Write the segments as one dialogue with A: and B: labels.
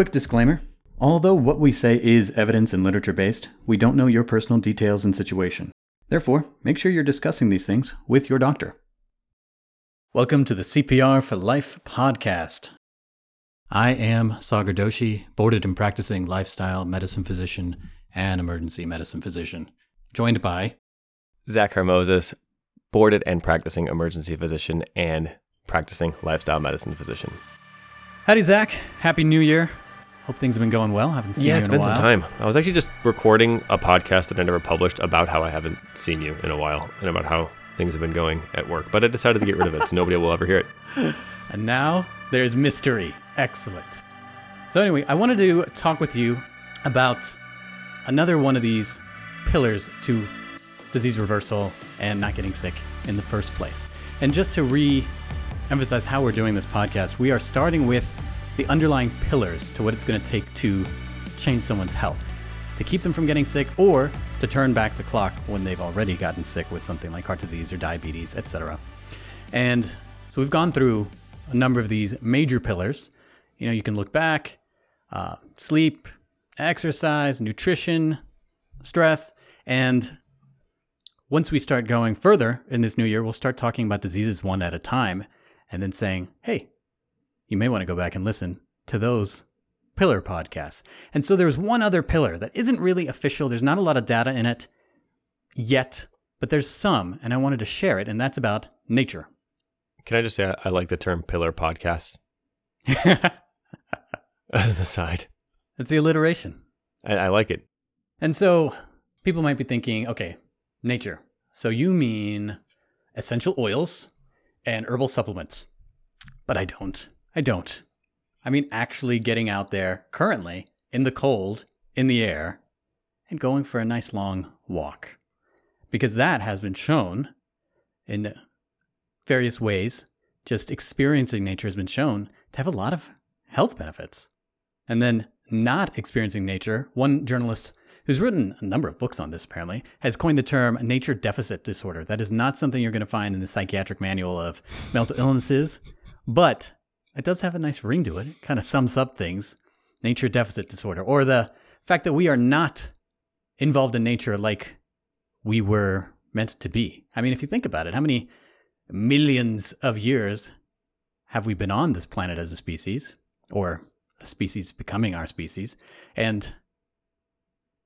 A: Quick disclaimer Although what we say is evidence and literature based, we don't know your personal details and situation. Therefore, make sure you're discussing these things with your doctor. Welcome to the CPR for Life podcast. I am Sagar Doshi, boarded and practicing lifestyle medicine physician and emergency medicine physician, joined by
B: Zach Hermosis, boarded and practicing emergency physician and practicing lifestyle medicine physician.
A: Howdy, Zach. Happy New Year. Hope things have been going well. Haven't seen
B: yeah,
A: you
B: it's
A: in a
B: been some time. I was actually just recording a podcast that I never published about how I haven't seen you in a while and about how things have been going at work. But I decided to get rid of it so nobody will ever hear it.
A: And now there's mystery. Excellent. So, anyway, I wanted to talk with you about another one of these pillars to disease reversal and not getting sick in the first place. And just to re emphasize how we're doing this podcast, we are starting with the underlying pillars to what it's going to take to change someone's health, to keep them from getting sick or to turn back the clock when they've already gotten sick with something like heart disease or diabetes, etc. And so we've gone through a number of these major pillars. You know, you can look back, uh, sleep, exercise, nutrition, stress, and once we start going further in this new year, we'll start talking about diseases one at a time and then saying, hey, you may want to go back and listen to those pillar podcasts. And so there's one other pillar that isn't really official. There's not a lot of data in it yet, but there's some, and I wanted to share it, and that's about nature.
B: Can I just say I, I like the term pillar podcasts? as an aside?
A: It's the alliteration.
B: I, I like it.
A: And so people might be thinking, okay, nature. So you mean essential oils and herbal supplements. But I don't. I don't. I mean actually getting out there currently in the cold, in the air, and going for a nice long walk. Because that has been shown in various ways. Just experiencing nature has been shown to have a lot of health benefits. And then not experiencing nature, one journalist who's written a number of books on this apparently has coined the term nature deficit disorder. That is not something you're going to find in the psychiatric manual of mental illnesses, but it does have a nice ring to it. It kind of sums up things. Nature deficit disorder, or the fact that we are not involved in nature like we were meant to be. I mean, if you think about it, how many millions of years have we been on this planet as a species, or a species becoming our species? And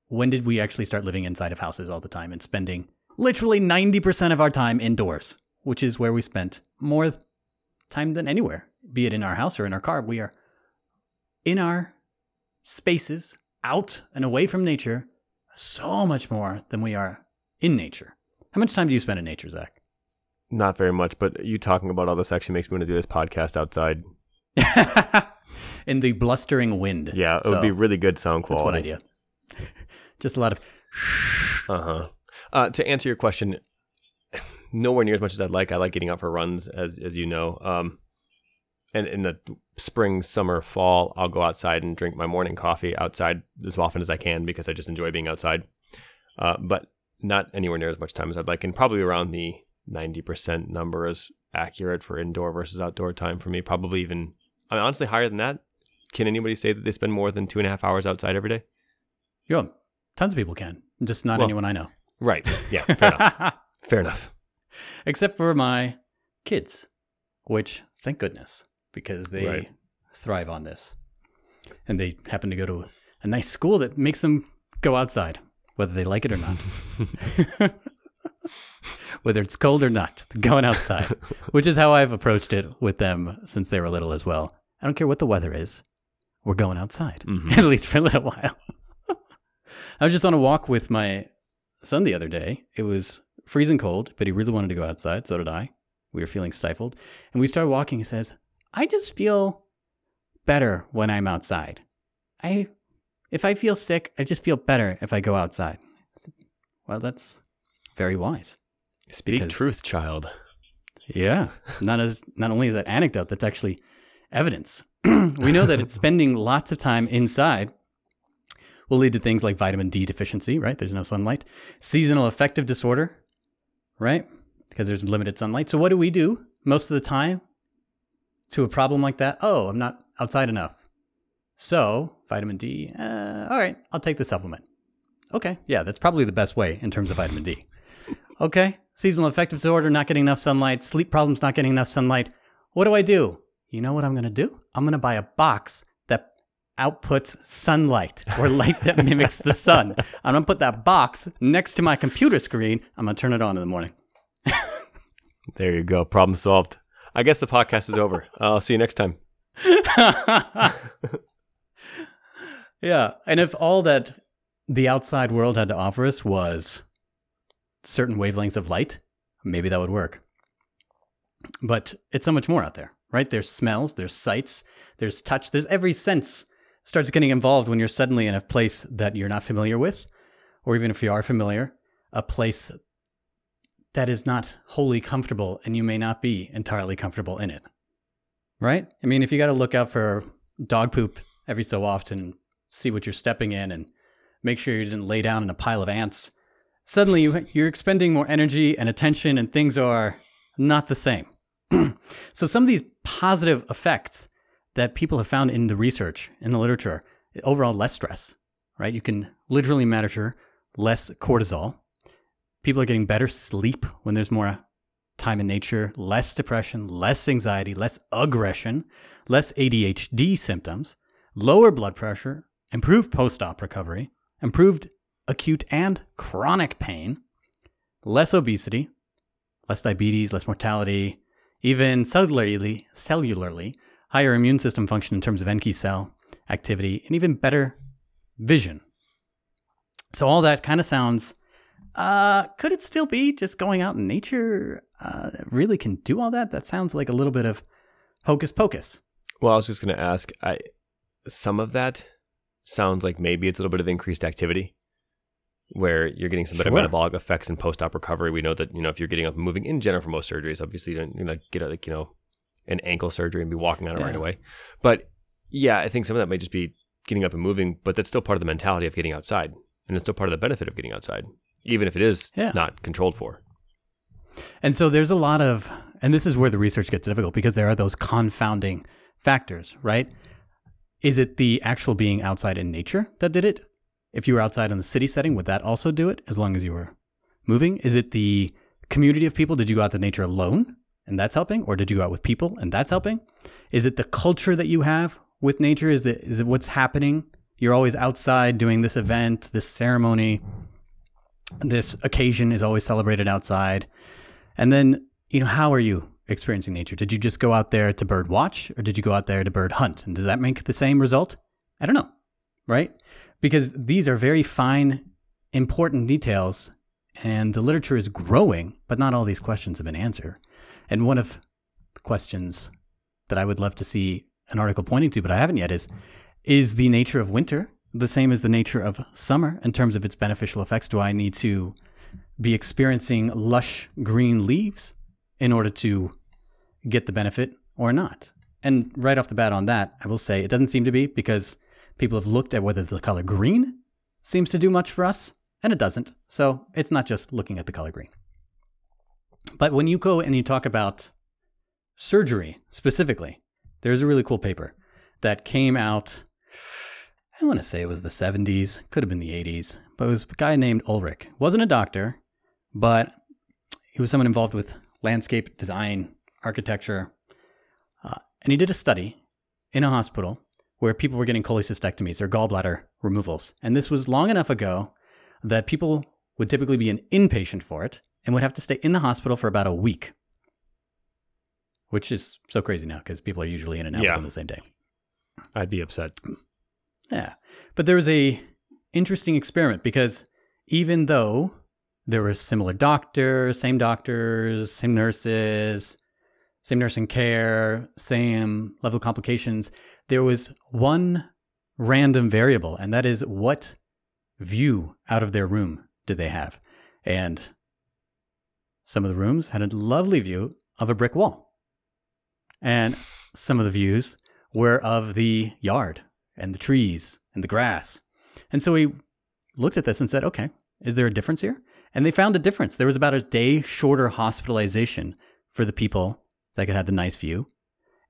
A: when did we actually start living inside of houses all the time and spending literally 90% of our time indoors, which is where we spent more time than anywhere, be it in our house or in our car? We are in our spaces, out and away from nature, so much more than we are in nature. How much time do you spend in nature, Zach?
B: Not very much, but you talking about all this actually makes me want to do this podcast outside.
A: in the blustering wind.
B: Yeah, it
A: So,
B: would be really good sound quality.
A: That's one idea. Just a lot of shh.
B: Uh-huh. Uh To answer your question, nowhere near as much as I'd like. I like getting out for runs, as as you know. Um, and in the spring, summer, fall, I'll go outside and drink my morning coffee outside as often as I can because I just enjoy being outside. Uh, but not anywhere near as much time as I'd like, and probably around the ninety percent number is accurate for indoor versus outdoor time for me. Probably even, I mean, honestly, higher than that. Can anybody say that they spend more than two and a half hours outside every day?
A: Yeah, tons of people can, just not
B: Well,
A: anyone I know.
B: Right. Yeah. Fair enough. Fair enough.
A: Except for my kids, which thank goodness because they
B: Right.
A: thrive on this, and they happen to go to a nice school that makes them go outside, whether they like it or not. whether it's cold or not, going outside, which is how I've approached it with them since they were little as well. I don't care what the weather is, we're going outside,
B: Mhm.
A: at least for a little while. I was just on a walk with my son the other day. It was freezing cold, but he really wanted to go outside. So did I. We were feeling stifled. And we started walking. He says, I just feel better when I'm outside. I, if I feel sick, I just feel better if I go outside. Well, that's very wise.
B: Speak
A: Because-
B: truth, child.
A: Yeah. Not as not only is that anecdote, that's actually evidence. we know that it's spending lots of time inside will lead to things like vitamin D deficiency, right? There's no sunlight. Seasonal affective disorder, right? Because there's limited sunlight. So what do we do most of the time to a problem like that? Oh, I'm not outside enough. So, vitamin D, uh, all right, I'll take the supplement. Okay, yeah, that's probably the best way in terms of vitamin D. Okay, seasonal affective disorder, not getting enough sunlight, sleep problems, not getting enough sunlight. What do I do? You know what I'm to do? I'm to buy a box that outputs sunlight or light that mimics the sun. I'm to put that box next to my computer screen. I'm to turn it on in the morning.
B: There you go. Problem solved. I guess the podcast is over. I'll see you next time.
A: yeah. And if all that the outside world had to offer us was certain wavelengths of light, maybe that would work. But it's so much more out there, right? There's smells, there's sights, there's touch, there's every sense starts getting involved when you're suddenly in a place that you're not familiar with, or even if you are familiar, a place that is not wholly comfortable and you may not be entirely comfortable in it. Right? I mean, if you got to look out for dog poop every so often, see what you're stepping in and make sure you didn't lay down in a pile of ants, suddenly you, you're expending more energy and attention and things are not the same. so some of these positive effects that people have found in the research, in the literature, overall less stress, right? You can literally measure less cortisol. People are getting better sleep when there's more time in nature, less depression, less anxiety, less aggression, less ADHD symptoms, lower blood pressure, improved post op recovery, improved acute and chronic pain, less obesity, less diabetes, less mortality, even cellularly, cellularly higher immune system function in terms of NK cell activity, and even better vision. So all that kind of sounds. Uh, could it still be just going out in nature? Uh, really can do all that? That sounds like a little bit of hocus pocus.
B: Well, I was just going to ask. I some of that sounds like maybe it's a little bit of increased activity where you're getting some better
A: Sure.
B: metabolic effects in post-op recovery. We know that you know if you're getting up and moving in general for most surgeries, obviously you don't you know, get a, like you know an ankle surgery and be walking on it right away. But yeah, I think some of that may just be getting up and moving, but that's still part of the mentality of getting outside, and it's still part of the benefit of getting outside, even if it is
A: Yeah.
B: not controlled for.
A: And so there's a lot of, and this is where the research gets difficult because there are those confounding factors, right? Is it the actual being outside in nature that did it? If you were outside in the city setting, would that also do it as long as you were moving? Is it the community of people? Did you go out to nature alone and that's helping? Or did you go out with people and that's helping? Is it the culture that you have with nature? Is it, is it what's happening? You're always outside doing this event, this ceremony, this occasion is always celebrated outside. And then, you know, how are you experiencing nature? Did you just go out there to bird watch or did you go out there to bird hunt? And does that make the same result? I don't know, right? Because these are very fine, important details, and the literature is growing, but not all these questions have been answered. And one of the questions that I would love to see an article pointing to, but I haven't yet, is is the nature of winter the same as the nature of summer in terms of its beneficial effects? Do I need to be experiencing lush green leaves in order to get the benefit or not? And right off the bat on that, I will say it doesn't seem to be because people have looked at whether the color green seems to do much for us, and it doesn't. So it's not just looking at the color green. But when you go and you talk about surgery specifically, there's a really cool paper that came out. I want to say it was the 70s, could have been the 80s, but it was a guy named Ulrich. Wasn't a doctor, but he was someone involved with landscape design, architecture, uh, and he did a study in a hospital where people were getting cholecystectomies or gallbladder removals. And this was long enough ago that people would typically be an inpatient for it and would have to stay in the hospital for about a week, which is so crazy now because people are usually in and out
B: Yeah.
A: within the same day.
B: I'd be upset.
A: Yeah. But there was a interesting experiment because even though there were similar doctors, same doctors, same nurses, same nursing care, same level of complications, there was one random variable, and that is what view out of their room did they have? And some of the rooms had a lovely view of a brick wall. And some of the views were of the yard and the trees and the grass. And so he looked at this and said, okay, is there a difference here? And they found a difference. There was about a day shorter hospitalization for the people that could have the nice view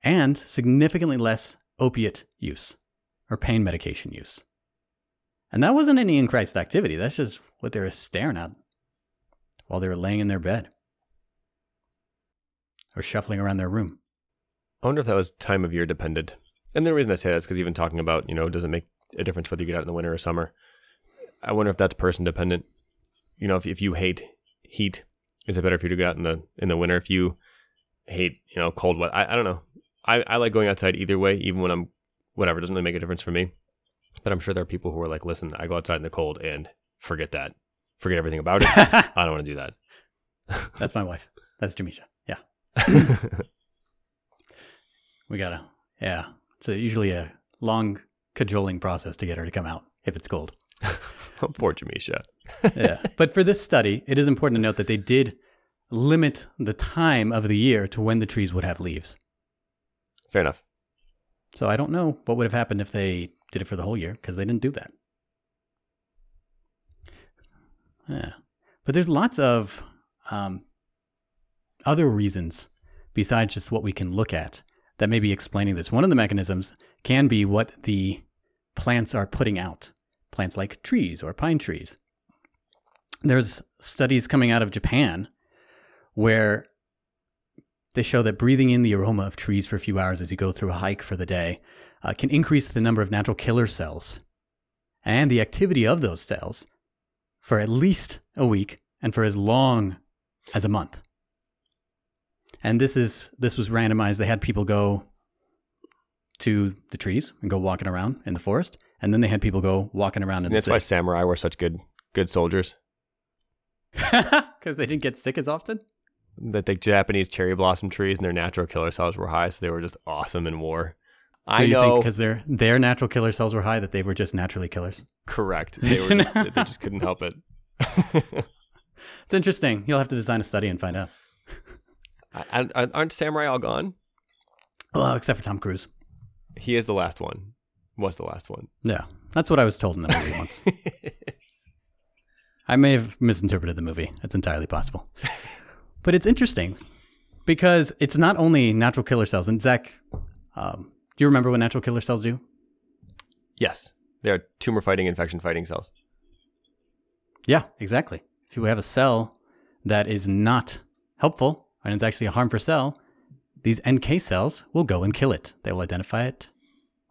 A: and significantly less opiate use. or pain medication use. And that wasn't any in Christ activity. That's just what they were staring at while they were laying in their bed or shuffling around their room.
B: I wonder if that was time of year dependent. And the reason I say that is because even talking about, you know, does it make a difference whether you get out in the winter or summer? I wonder if that's person dependent. You know, if, if you hate heat, is it better for you to get out in the in the winter? If you hate, you know, cold weather, I, I don't know. I, I like going outside either way, even when I'm whatever. It doesn't really make a difference for me. But I'm sure there are people who are like, listen, I go outside in the cold and forget that, forget everything about it. I don't want to do that.
A: That's my wife. That's Jamisha. Yeah. we gotta, yeah. It's a, usually a long cajoling process to get her to come out if it's cold.
B: Oh, Poor Jamisha.
A: yeah. But for this study, it is important to note that they did limit the time of the year to when the trees would have leaves.
B: Fair enough.
A: So I don't know what would have happened if they did it for the whole year because they didn't do that. Yeah. But there's lots of um, other reasons besides just what we can look at that may be explaining this. One of the mechanisms can be what the plants are putting out, plants like trees or pine trees. There's studies coming out of Japan where they show that breathing in the aroma of trees for a few hours as you go through a hike for the day uh, can increase the number of natural killer cells and the activity of those cells for at least a week and for as long as a month. And this is this was randomized. They had people go to the trees and go walking around in the forest, and then they had people go walking around in
B: And
A: the
B: that's why samurai were such good good soldiers.
A: because they didn't get sick as often.
B: That the Japanese cherry blossom trees and their natural killer cells were high, so they were just awesome in war.
A: So
B: I
A: you
B: know,
A: because their their natural killer cells were high that they were just naturally killers.
B: correct. They were just, they just couldn't help it.
A: It's interesting. You'll have to design a study and find out.
B: I- I- aren't samurai all gone?
A: Well, except for Tom Cruise.
B: He is the last one. Was the last one.
A: Yeah, that's what I was told in the movie once. I may have misinterpreted the movie. It's entirely possible. But it's interesting because it's not only natural killer cells. And Zach, um, do you remember what natural killer cells do?
B: yes, they are tumor fighting, infection fighting cells.
A: Yeah, exactly. If you have a cell that is not helpful and it's actually a harmful cell, these NK cells will go and kill it. They will identify it.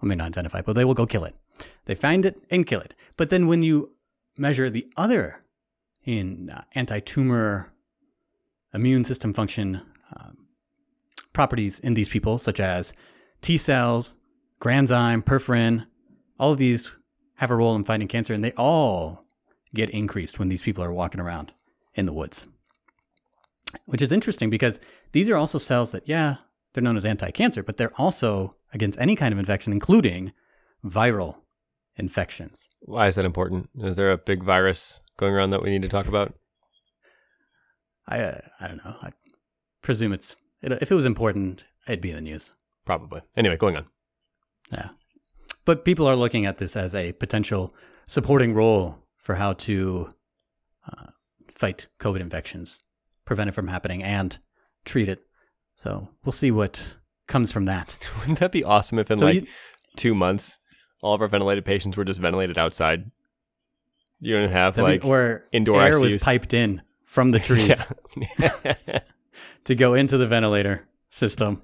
A: I mean, not identify but they will go kill it. They find it and kill it. But then when you measure the other in uh, anti-tumor immune system function um, properties in these people, such as T cells, granzyme, perforin, all of these have a role in fighting cancer, and they all get increased when these people are walking around in the woods. Which is interesting because these are also cells that, yeah, they're known as anti cancer, but they're also against any kind of infection, including viral infections.
B: Why is that important? Is there a big virus going around that we need to talk about?
A: I, uh, I don't know. I presume it's, it, if it was important, it'd be in the news.
B: Probably. Anyway, going on.
A: Yeah. But people are looking at this as a potential supporting role for how to uh, fight COVID infections, prevent it from happening, and treat it. So we'll see what comes from that.
B: Wouldn't that be awesome if in
A: So
B: like
A: you-
B: two months all of our ventilated patients were just ventilated outside? You don't have
A: That'd
B: like
A: be- or
B: indoor
A: air was piped in from the trees
B: Yeah.
A: to go into the ventilator system.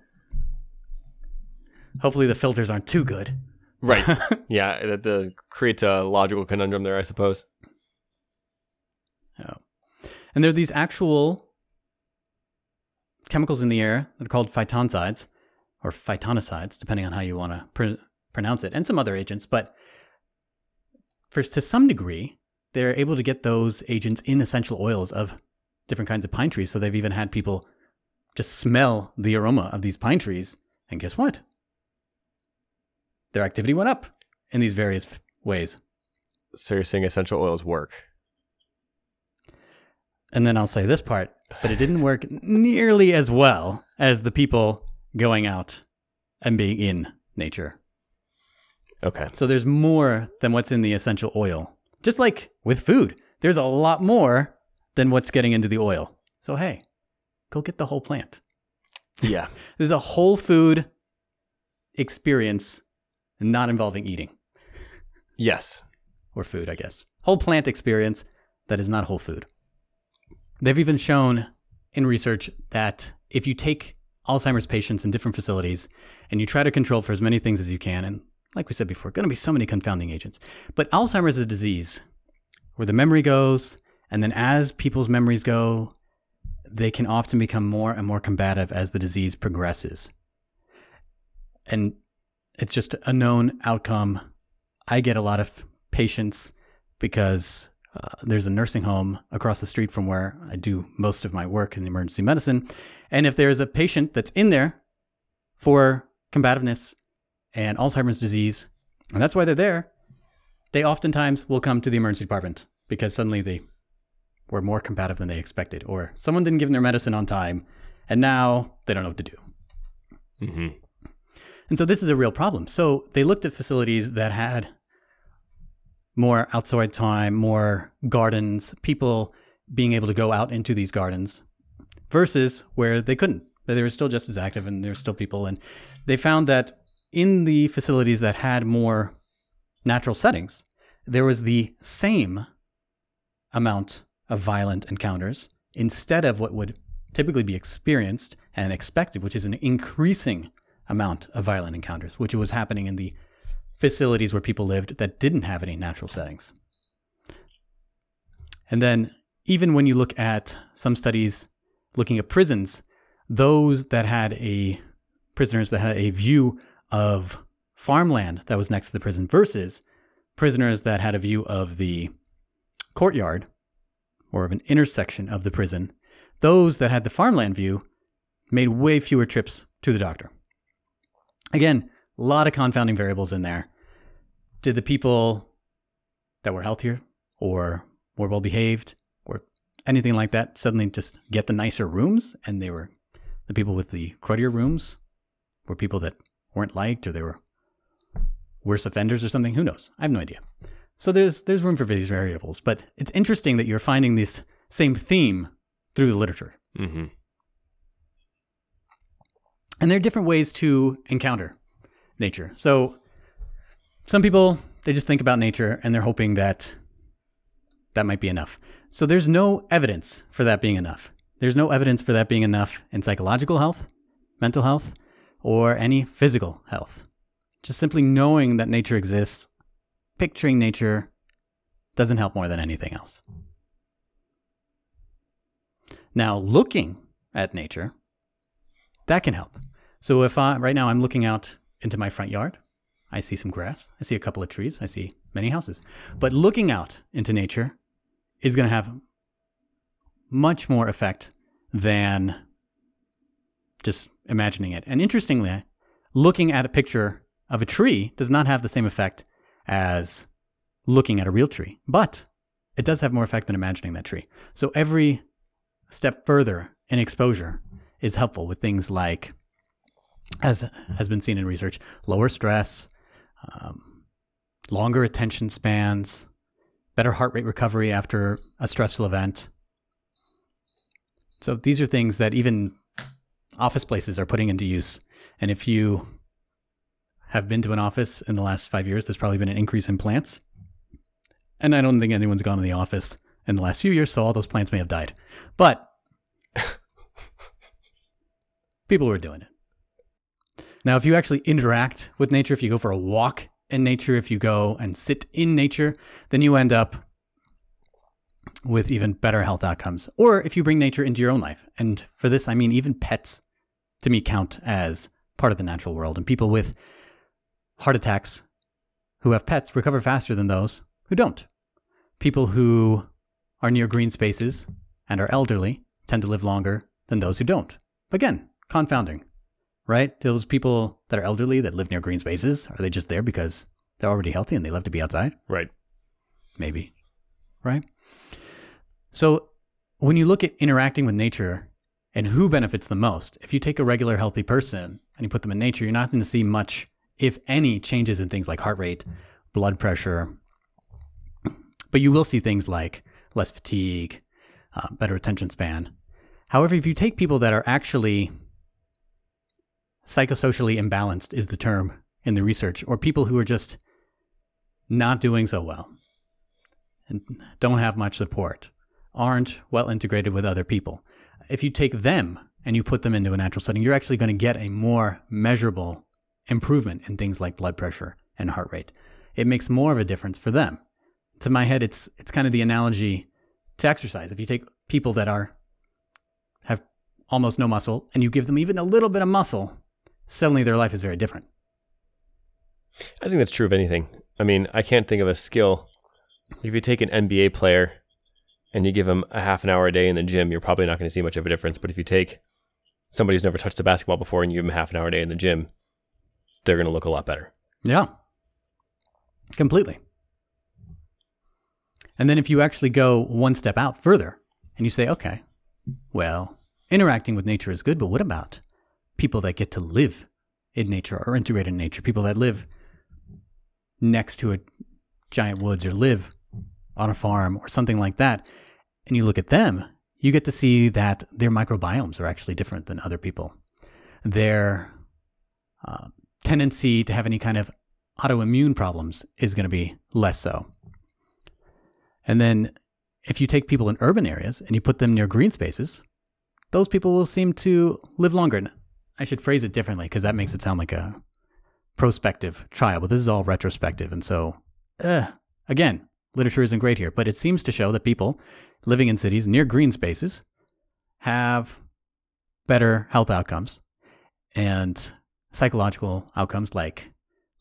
A: Hopefully the filters aren't too good.
B: right. Yeah, that uh, creates a logical conundrum there, I suppose.
A: And there are these actual chemicals in the air that are called phytoncides or phytonicides, depending on how you want to pr- pronounce it, and some other agents. But first, to some degree, they're able to get those agents in essential oils of different kinds of pine trees. So they've even had people just smell the aroma of these pine trees. And guess what? Their activity went up in these various ways.
B: So you're saying essential oils work.
A: And then I'll say this part, but it didn't work nearly as well as the people going out and being in nature.
B: Okay.
A: So there's more than what's in the essential oil. Just like with food, there's a lot more than what's getting into the oil. So hey, go get the whole plant.
B: Yeah.
A: There's a whole food experience not involving eating.
B: Yes.
A: or food, I guess. Whole plant experience that is not whole food. They've even shown in research that if you take Alzheimer's patients in different facilities and you try to control for as many things as you can, and like we said before, going to be so many confounding agents. But Alzheimer's is a disease where the memory goes, and then as people's memories go, they can often become more and more combative as the disease progresses. And it's just a known outcome. I get a lot of patients because uh, there's a nursing home across the street from where I do most of my work in emergency medicine. And if there's a patient that's in there for combativeness and Alzheimer's disease, and that's why they're there, they oftentimes will come to the emergency department because suddenly they were more combative than they expected, or someone didn't give them their medicine on time, and now they don't know what to do.
B: hmm
A: And so this is a real problem. So they looked at facilities that had more outside time, more gardens, people being able to go out into these gardens versus where they couldn't. But they were still just as active and there were still people. And they found that in the facilities that had more natural settings, there was the same amount of violent encounters instead of what would typically be experienced and expected, which is an increasing amount of violent encounters, which was happening in the facilities where people lived that didn't have any natural settings. And then, even when you look at some studies looking at prisons, those that had a prisoners that had a view of farmland that was next to the prison versus prisoners that had a view of the courtyard or of an intersection of the prison, those that had the farmland view made way fewer trips to the doctor. Again, a lot of confounding variables in there. Did the people that were healthier or more well behaved or anything like that suddenly just get the nicer rooms and they were the people with the cruddier rooms were people that weren't liked or they were worse offenders or something? Who knows? I have no idea. So there's there's room for these variables, but it's interesting that you're finding this same theme through the literature.
B: hmm
A: And there are different ways to encounter nature. So some people they just think about nature and they're hoping that that might be enough. So there's no evidence for that being enough. There's no evidence for that being enough in psychological health, mental health, or any physical health. Just simply knowing that nature exists, picturing nature doesn't help more than anything else. Now, looking at nature, that can help. So if I right now I'm looking out into my front yard, I see some grass, I see a couple of trees, I see many houses. But looking out into nature is going to have much more effect than just imagining it. And interestingly, looking at a picture of a tree does not have the same effect as looking at a real tree, but it does have more effect than imagining that tree. So every step further in exposure is helpful with things like, as has been seen in research, lower stress, um, longer attention spans, better heart rate recovery after a stressful event. So these are things that even office places are putting into use. And if you have been to an office in the last five years, there's probably been an increase in plants. And I don't think anyone's gone to the office in the last few years, so all those plants may have died. But people were doing it. Now, if you actually interact with nature, if you go for a walk in nature, if you go and sit in nature, then you end up with even better health outcomes. Or if you bring nature into your own life. And for this, I mean, even pets to me count as part of the natural world. And people with heart attacks who have pets recover faster than those who don't. People who are near green spaces and are elderly tend to live longer than those who don't. Again, confounding, right? Those people that are elderly that live near green spaces, are they just there because they're already healthy and they love to be outside?
B: Right.
A: Maybe, right? So when you look at interacting with nature and who benefits the most, if you take a regular healthy person and you put them in nature, you're not going to see much, if any, changes in things like heart rate, blood pressure. But you will see things like less fatigue, uh, better attention span. However, if you take people that are actually psychosocially imbalanced, is the term in the research, or people who are just not doing so well and don't have much support, aren't well integrated with other people. If you take them and you put them into a natural setting, you're actually going to get a more measurable improvement in things like blood pressure and heart rate. It makes more of a difference for them. To my head, it's it's kind of the analogy to exercise. If you take people that are have almost no muscle and you give them even a little bit of muscle, suddenly their life is very different.
B: I think that's true of anything. I mean, I can't think of a skill. If you take an NBA player and you give him a half an hour a day in the gym, you're probably not going to see much of a difference. But if you take somebody who's never touched a basketball before and you give them half an hour a day in the gym, they're going to look a lot better.
A: Yeah. Completely. And then if you actually go one step out further and you say, okay, well, interacting with nature is good, but what about people that get to live in nature or integrate in nature, people that live next to a giant woods or live on a farm or something like that, and you look at them, you get to see that their microbiomes are actually different than other people. Their uh, tendency to have any kind of autoimmune problems is going to be less so. And then if you take people in urban areas and you put them near green spaces, those people will seem to live longer. I should phrase it differently because that makes it sound like a prospective trial, but this is all retrospective. And so, uh, again, literature isn't great here, but it seems to show that people living in cities near green spaces have better health outcomes and psychological outcomes like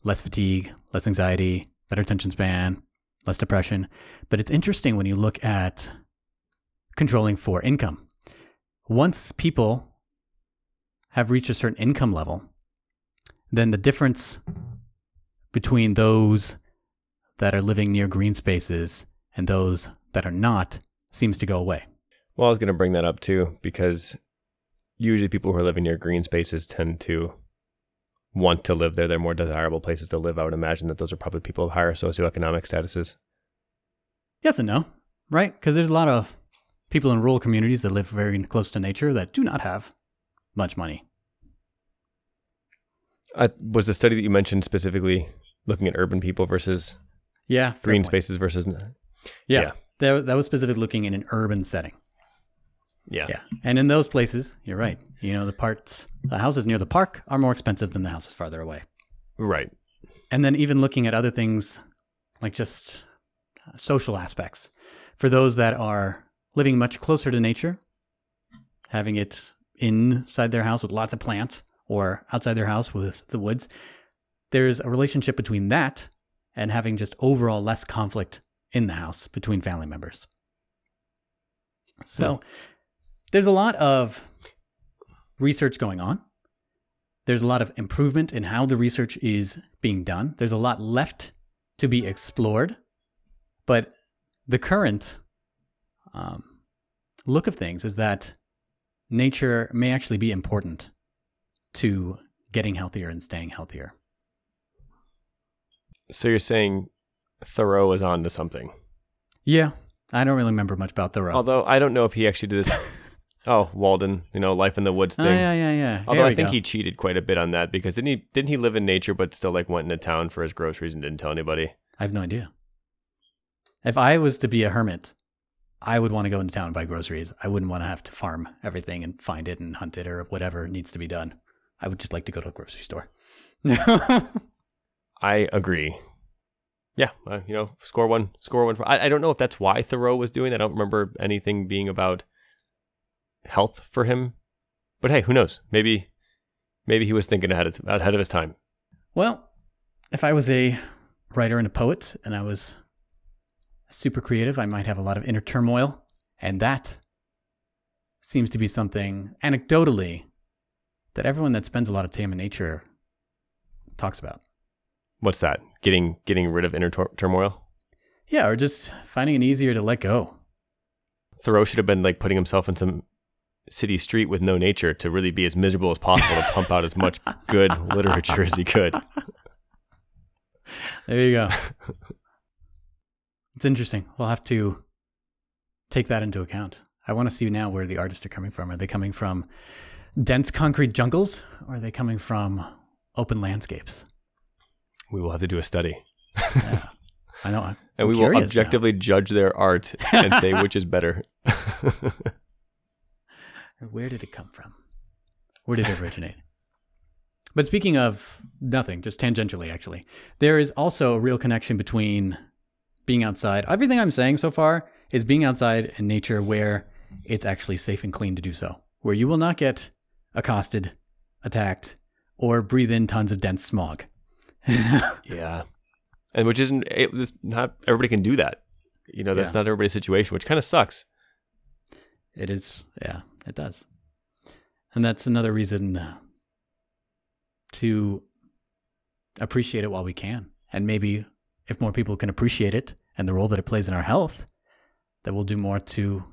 A: less fatigue, less anxiety, better attention span, less depression. But it's interesting when you look at controlling for income. Once people have reached a certain income level, then the difference between those that are living near green spaces and those that are not seems to go away.
B: Well, I was going to bring that up too, because usually people who are living near green spaces tend to want to live there. They're more desirable places to live. I would imagine that those are probably people of higher socioeconomic statuses.
A: Yes and no, right? Because there's a lot of people in rural communities that live very close to nature that do not have much money.
B: Uh, was the study that you mentioned specifically looking at urban people versus
A: yeah
B: green spaces versus
A: yeah, yeah. That, that was specifically looking in an urban setting.
B: Yeah.
A: Yeah and in those places you're right you know the parts the houses near the park are more expensive than the houses farther away.
B: Right.
A: And then even looking at other things like just uh, social aspects for those that are living much closer to nature having it inside their house with lots of plants or outside their house with the woods, there's a relationship between that and having just overall less conflict in the house between family members. So there's a lot of research going on. There's a lot of improvement in how the research is being done. There's a lot left to be explored. But the current um, look of things is that nature may actually be important to getting healthier and staying healthier.
B: So you're saying Thoreau is on to something?
A: Yeah, I don't really remember much about Thoreau.
B: Although I don't know if he actually did this. oh, Walden, you know, life in the woods oh, thing.
A: Oh, yeah, yeah, yeah.
B: Although I think go. he cheated quite a bit on that because didn't he? Didn't he live in nature but still like went into town for his groceries and didn't tell anybody?
A: I have no idea. If I was to be a hermit, I would want to go into town and buy groceries. I wouldn't want to have to farm everything and find it and hunt it or whatever needs to be done. I would just like to go to a grocery store.
B: I agree. Yeah, uh, you know, score one, score one. I, I don't know if that's why Thoreau was doing. That. I don't remember anything being about health for him. But hey, who knows? Maybe, maybe he was thinking ahead of ahead of his time.
A: Well, if I was a writer and a poet, and I was super creative, I might have a lot of inner turmoil, and that seems to be something anecdotally that everyone that spends a lot of time in nature talks about.
B: What's that? Getting getting rid of inner turmoil?
A: Yeah, or just finding it easier to let go.
B: Thoreau should have been like putting himself in some city street with no nature to really be as miserable as possible to pump out as much good literature as he could.
A: There you go. it's interesting. We'll have to take that into account. I want to see now where the artists are coming from. Are they coming from dense concrete jungles or are they coming from open landscapes?
B: We will have to do a study.
A: yeah. I know. I'm
B: and we will
A: curious now.
B: objectively judge their art and say which is better.
A: Where did it come from? Where did it originate? but speaking of nothing, just tangentially, actually, there is also a real connection between being outside. Everything I'm saying so far is being outside in nature where it's actually safe and clean to do so, where you will not get accosted, attacked, or breathe in tons of dense smog.
B: yeah, and which isn't it, this, not everybody can do that. You know, that's
A: Yeah.
B: not everybody's situation, which kind of sucks.
A: It is, yeah, it does. And that's another reason uh, to appreciate it while we can. And maybe if more people can appreciate it and the role that it plays in our health, that we'll do more to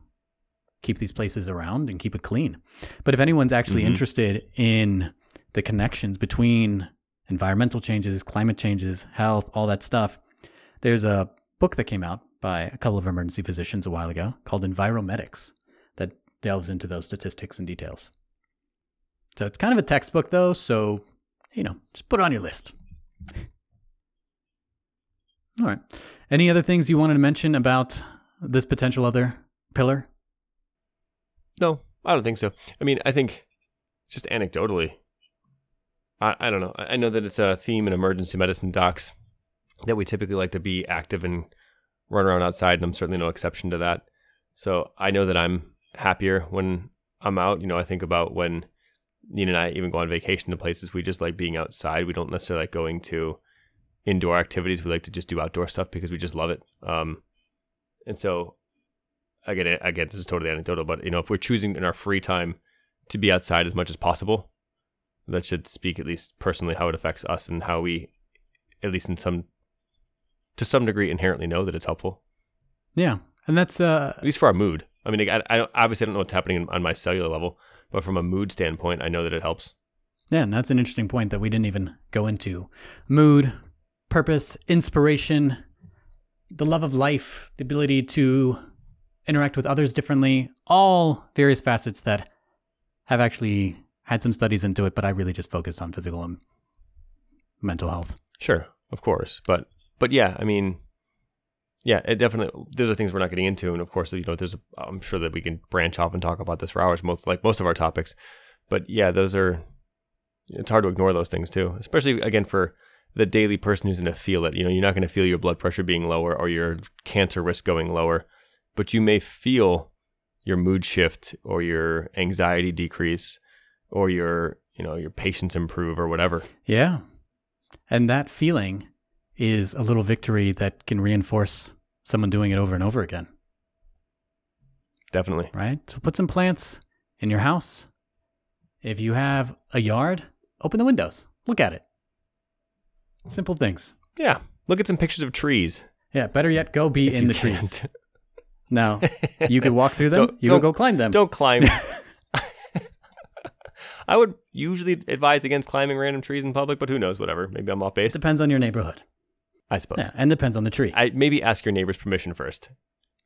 A: keep these places around and keep it clean. But if anyone's actually
B: Mhm.
A: interested in the connections between environmental changes, climate changes, health, all that stuff, there's a book that came out by a couple of emergency physicians a while ago called Enviromedics that delves into those statistics and details. So it's kind of a textbook though, so you know, just put it on your list. All right. Any other things you wanted to mention about this potential other pillar?
B: No, I don't think so. I mean, I think just anecdotally, I, I don't know. I know that it's a theme in emergency medicine docs that we typically like to be active and run around outside, and I'm certainly no exception to that. So I know that I'm happier when I'm out. You know, I think about when Nina and I even go on vacation to places we just like being outside. We don't necessarily like going to indoor activities. We like to just do outdoor stuff because we just love it. Um, and so again, again, this is totally anecdotal, but you know, if we're choosing in our free time to be outside as much as possible, that should speak at least personally how it affects us and how we, at least in some, to some degree, inherently know that it's helpful,
A: Yeah. And that's uh
B: at least for our mood. I mean, I, I don't, obviously I don't know what's happening on my cellular level, but from a mood standpoint, I know that it helps.
A: yeah, and that's an interesting point that we didn't even go into. Mood, purpose, inspiration, the love of life, the ability to interact with others differently, all various facets that have actually had some studies into it, but I really just focused on physical and mental health.
B: Sure, of course, but but yeah, I mean, yeah, it definitely. Those are things we're not getting into, and of course, you know, there's. I'm sure that we can branch off and talk about this for hours, most like most of our topics. But yeah, those are. It's hard to ignore those things too, especially again for the daily person who's going to feel it. You know, you're not going to feel your blood pressure being lower or your cancer risk going lower, but you may feel your mood shift or your anxiety decrease or your you know your patience improve or whatever.
A: Yeah. And that feeling is a little victory that can reinforce someone doing it over and over again,
B: Definitely.
A: right? So put some plants in your house. If you have a yard, open the windows, look at it. Simple things.
B: Yeah. Look at some pictures of trees.
A: Yeah, better yet, go be
B: if
A: in the
B: can't.
A: trees. Now, you could walk through them,
B: Don't-
A: you could go climb them.
B: Don't climb. I would usually advise against climbing random trees in public, but who knows? Whatever. Maybe I'm off base.
A: Depends on your neighborhood.
B: I suppose.
A: Yeah, and depends on the tree.
B: I maybe ask your neighbor's permission first.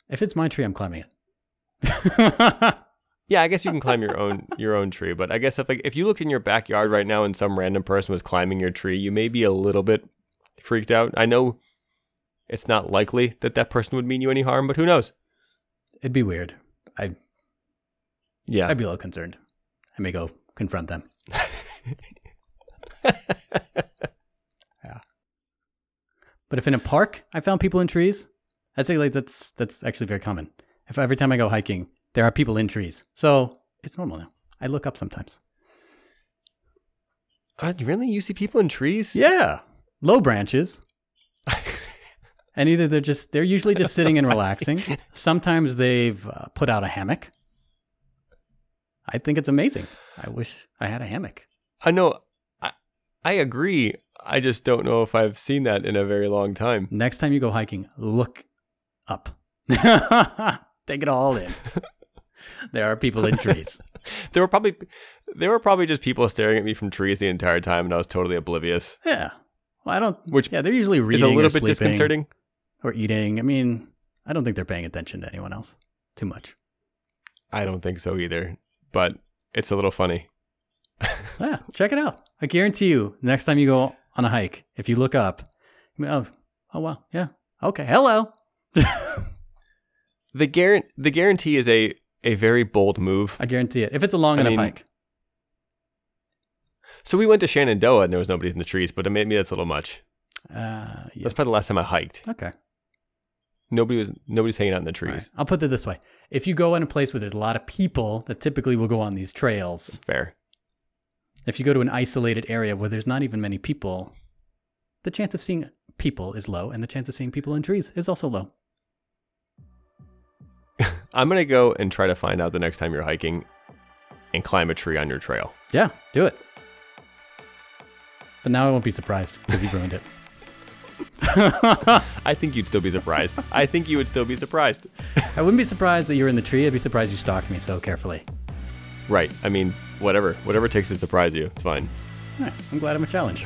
A: If it's my tree, I'm climbing it.
B: Yeah, I guess you can climb your own your own tree, but I guess if like if you looked in your backyard right now and some random person was climbing your tree, you may be a little bit freaked out. I know it's not likely that that person would mean you any harm, but who knows?
A: It'd be weird. I,
B: Yeah.
A: I'd be a little concerned. I may go confront them. yeah, But if in a park I found people in trees, I'd say like that's that's actually very common. If every time I go hiking, there are people in trees, so it's normal now. I look up sometimes.
B: Uh, really? You see people in trees?
A: Yeah, low branches, and either they're just they're usually just sitting and relaxing. Sometimes they've uh, put out a hammock. I think it's amazing. I wish I had a hammock.
B: I know. I, I agree. I just don't know if I've seen that in a very long time.
A: Next time you go hiking, look up. Take it all in. There are people in trees.
B: There were probably there were probably just people staring at me from trees the entire time, and I was totally oblivious,
A: Yeah. Well, I don't.
B: Which
A: yeah, they're usually reading
B: is a
A: or
B: little bit
A: sleeping
B: disconcerting.
A: or eating. I mean, I don't think they're paying attention to anyone else too much.
B: I don't think so either, but it's a little funny.
A: Yeah, check it out. I guarantee you, next time you go on a hike, if you look up, oh, oh wow, yeah, Okay, hello.
B: The guarant- the guarantee is a a very bold move.
A: I guarantee it. If it's a long
B: I
A: enough
B: mean-
A: hike.
B: So we went to Shenandoah and there was nobody in the trees, but maybe that's a little much.
A: Uh, yeah.
B: That's probably the last time I hiked.
A: Okay.
B: Nobody was nobody's hanging out in the
A: All right.
B: trees.
A: I'll put it this way: if you go in a place where there's a lot of people that typically will go on these trails,
B: Fair.
A: if you go to an isolated area where there's not even many people, the chance of seeing people is low, and the chance of seeing people in trees is also low.
B: I'm gonna go and try to find out the next time you're hiking and climb a tree on your trail.
A: Yeah, do it. But now I won't be surprised because you ruined it.
B: I think you'd still be surprised. I think you would still be surprised.
A: I wouldn't be surprised that you're in the tree. I'd be surprised you stalked me so carefully.
B: Right. I mean, whatever. Whatever it takes to surprise you. It's fine.
A: All right, I'm glad I'm a challenge.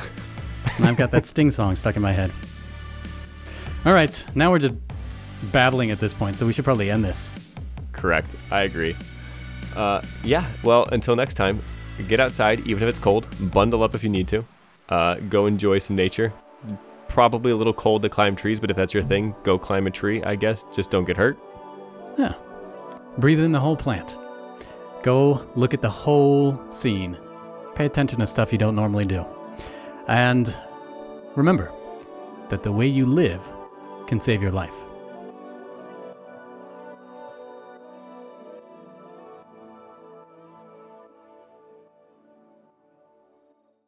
A: and I've got that Sting song stuck in my head. All right, now we're just battling at this point, so we should probably end this.
B: Correct. I agree. Uh, yeah. Well, until next time, get outside, even if it's cold. Bundle up if you need to. Uh, go enjoy some nature. Probably a little cold to climb trees, but if that's your thing, go climb a tree, I guess. Just don't get hurt.
A: Yeah. Breathe in the whole plant. Go look at the whole scene. Pay attention to stuff you don't normally do. And remember that the way you live can save your life.